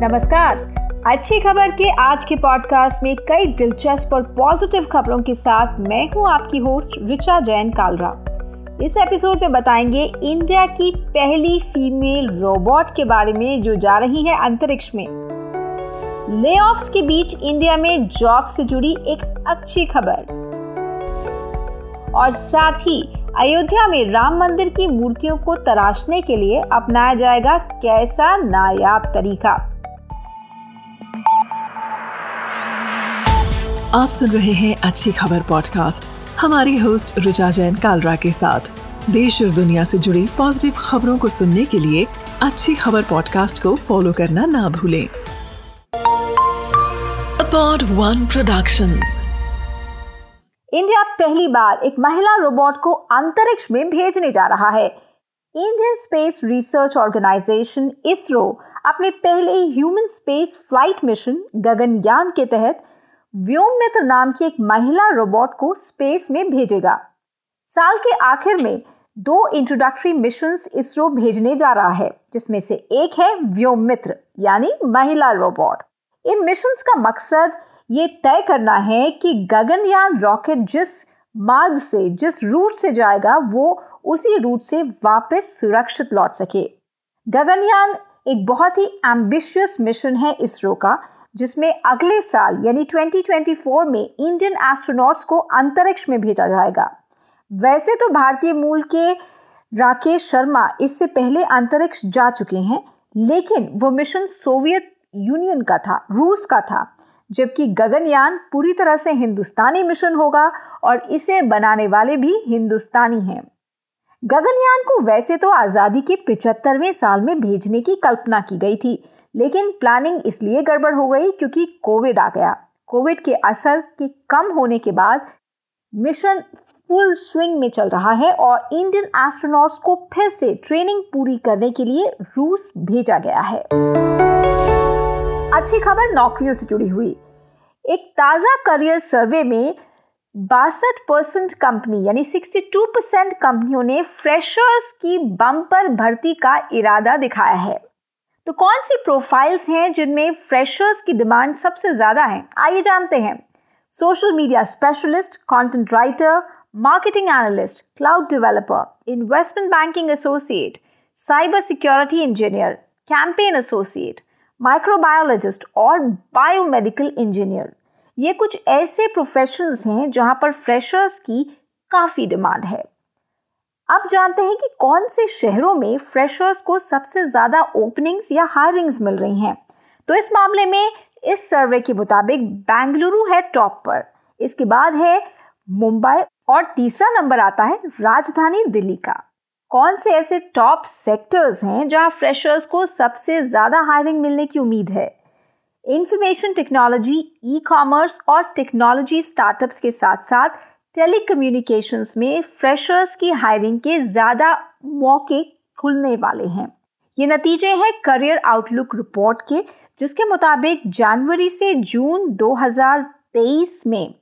नमस्कार। अच्छी खबर के आज के पॉडकास्ट में कई दिलचस्प और पॉजिटिव खबरों के साथ मैं हूँ आपकी होस्ट रिचा जैन कालरा। इस एपिसोड में बताएँगे इंडिया की पहली फीमेल रोबोट के बारे में जो जा रही है अंतरिक्ष में। ले के बीच इंडिया में जॉब से जुड़ी एक अच्छी खबर। और साथ ही अयोध्या में राम मंदिर की मूर्तियों को तराशने के लिए अपनाया जाएगा कैसा नायाब तरीका। आप सुन रहे हैं अच्छी खबर पॉडकास्ट हमारी होस्ट रुचा जैन कालरा के साथ। देश और दुनिया से जुड़ी पॉजिटिव खबरों को सुनने के लिए अच्छी खबर पॉडकास्ट को फॉलो करना ना भूलें। अपॉड वन प्रोडक्शन इंडिया पहली बार एक महिला रोबोट को अंतरिक्ष में भेजने जा रहा है। Indian space research organisation ISRO अपने पहले human space flight mission Gaganyaan के तहत व्योम मित्र नाम की एक महिला रोबोट को स्पेस में भेजेगा। साल के आखिर में दो इंट्रोडक्टरी मिशन इसरो भेजने जा रहा है, जिसमें से एक है व्योम मित्र, यानी महिला रोबोट इन मिशन का मकसद ये तय करना है कि गगनयान रॉकेट जिस मार्ग से, जिस रूट से जाएगा, वो उसी रूट से वापस सुरक्षित लौट सके। गगनयान एक बहुत ही एम्बिशियस मिशन है इसरो का जिसमें अगले साल, यानी 2024 में इंडियन एस्ट्रोनॉट्स को अंतरिक्ष में भेजा जाएगा। वैसे तो भारतीय मूल के राकेश शर्मा इससे पहले अंतरिक्ष जा चुके हैं, लेकिन वो मिशन सोवियत यूनियन का था, रूस का था, जबकि गगनयान पूरी तरह से हिंदुस्तानी मिशन होगा और इसे बनाने वाले भी हिंदुस्तानी हैं। गगनयान को वैसे तो आज़ादी के पिचहत्तरवें साल में भेजने की कल्पना की गई थी लेकिन प्लानिंग इसलिए गड़बड़ हो गई क्योंकि कोविड आ गया। कोविड के असर के कम होने के बाद मिशन फुल स्विंग में चल रहा है और इंडियन एस्ट्रोनॉट्स को फिर से ट्रेनिंग पूरी करने के लिए रूस भेजा गया है। अच्छी खबर, नौकरियों से जुड़ी हुई। एक ताज़ा करियर सर्वे में बासठ परसेंट कंपनी यानी 62 परसेंट कंपनियों ने फ्रेशर्स की बम्पर भर्ती का इरादा दिखाया है। तो कौन सी प्रोफाइल्स हैं जिनमें फ्रेशर्स की डिमांड सबसे ज़्यादा है? आइए जानते हैं। Social media specialist content writer marketing analyst cloud developer investment banking associate cyber security engineer campaign associate microbiologist और बायोमेडिकल इंजीनियर ये कुछ ऐसे प्रोफेशंस हैं जहाँ पर फ्रेशर्स की काफ़ी डिमांड है। अब जानते हैं कि कौन से शहरों में फ्रेशर्स को सबसे ज़्यादा ओपनिंग्स या हायरिंग्स मिल रही हैं? तो इस मामले में, इस सर्वे के मुताबिक बेंगलुरु है टॉप पर। इसके बाद है मुंबई और तीसरा नंबर आता है राजधानी दिल्ली का। कौन से ऐसे टॉप सेक्टर्स हैं जहाँ फ्रेशर्स को सबसे ज़्यादा हायरिंग मिलने की उम्मीद है? इंफॉर्मेशन टेक्नोलॉजी ई कॉमर्स और टेक्नोलॉजी स्टार्टअप्स के साथ साथ टेलीकम्युनिकेशंस में फ्रेशर्स की हायरिंग के ज़्यादा मौके खुलने वाले हैं। ये नतीजे हैं करियर आउटलुक रिपोर्ट के, जिसके मुताबिक जनवरी से जून 2023 में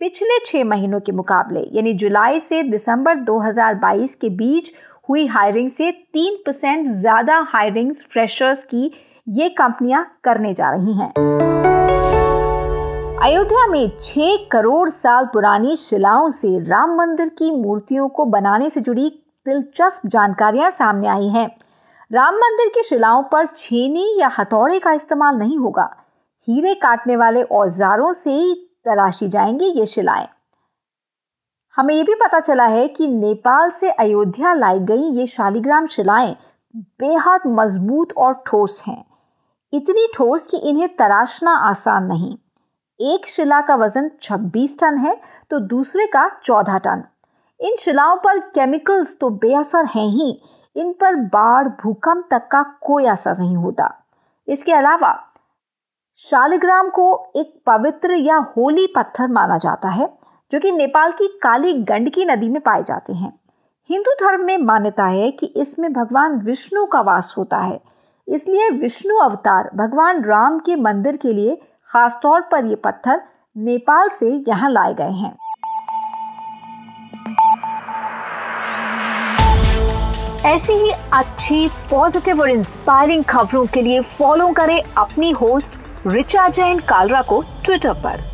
पिछले छः महीनों के मुकाबले, यानी जुलाई से दिसंबर 2022 के बीच हुई हायरिंग से तीन परसेंट ज़्यादा हायरिंग्स फ्रेशर्स की ये कंपनियाँ करने जा रही हैं। अयोध्या में छह करोड़ साल पुरानी शिलाओं से राम मंदिर की मूर्तियों को बनाने से जुड़ी दिलचस्प जानकारियाँ सामने आई हैं। राम मंदिर की शिलाओं पर छेनी या हथौड़े का इस्तेमाल नहीं होगा। हीरे काटने वाले औजारों से ही तराशी जाएँगी ये शिलाएँ। हमें ये भी पता चला है कि नेपाल से अयोध्या लाई गई ये शालिग्राम शिलाएँ बेहद मज़बूत और ठोस हैं। इतनी ठोस कि इन्हें तराशना आसान नहीं। एक शिला का वज़न 26 टन है तो दूसरे का 14 टन। इन शिलाओं पर केमिकल्स तो बेअसर हैं ही, इन पर बाढ़, भूकंप तक का कोई असर नहीं होता। इसके अलावा, शालिग्राम को एक पवित्र या होली पत्थर माना जाता है, जो कि नेपाल की काली गंडकी नदी में पाए जाते हैं। हिंदू धर्म में मान्यता है कि इसमें भगवान विष्णु का वास होता है। इसलिए विष्णु अवतार भगवान राम के मंदिर के लिए खासतौर पर ये पत्थर नेपाल से यहाँ लाए गए हैं। ऐसी ही अच्छी पॉजिटिव और इंस्पायरिंग खबरों के लिए फॉलो करें अपनी होस्ट रिचा जैन कालरा को ट्विटर पर।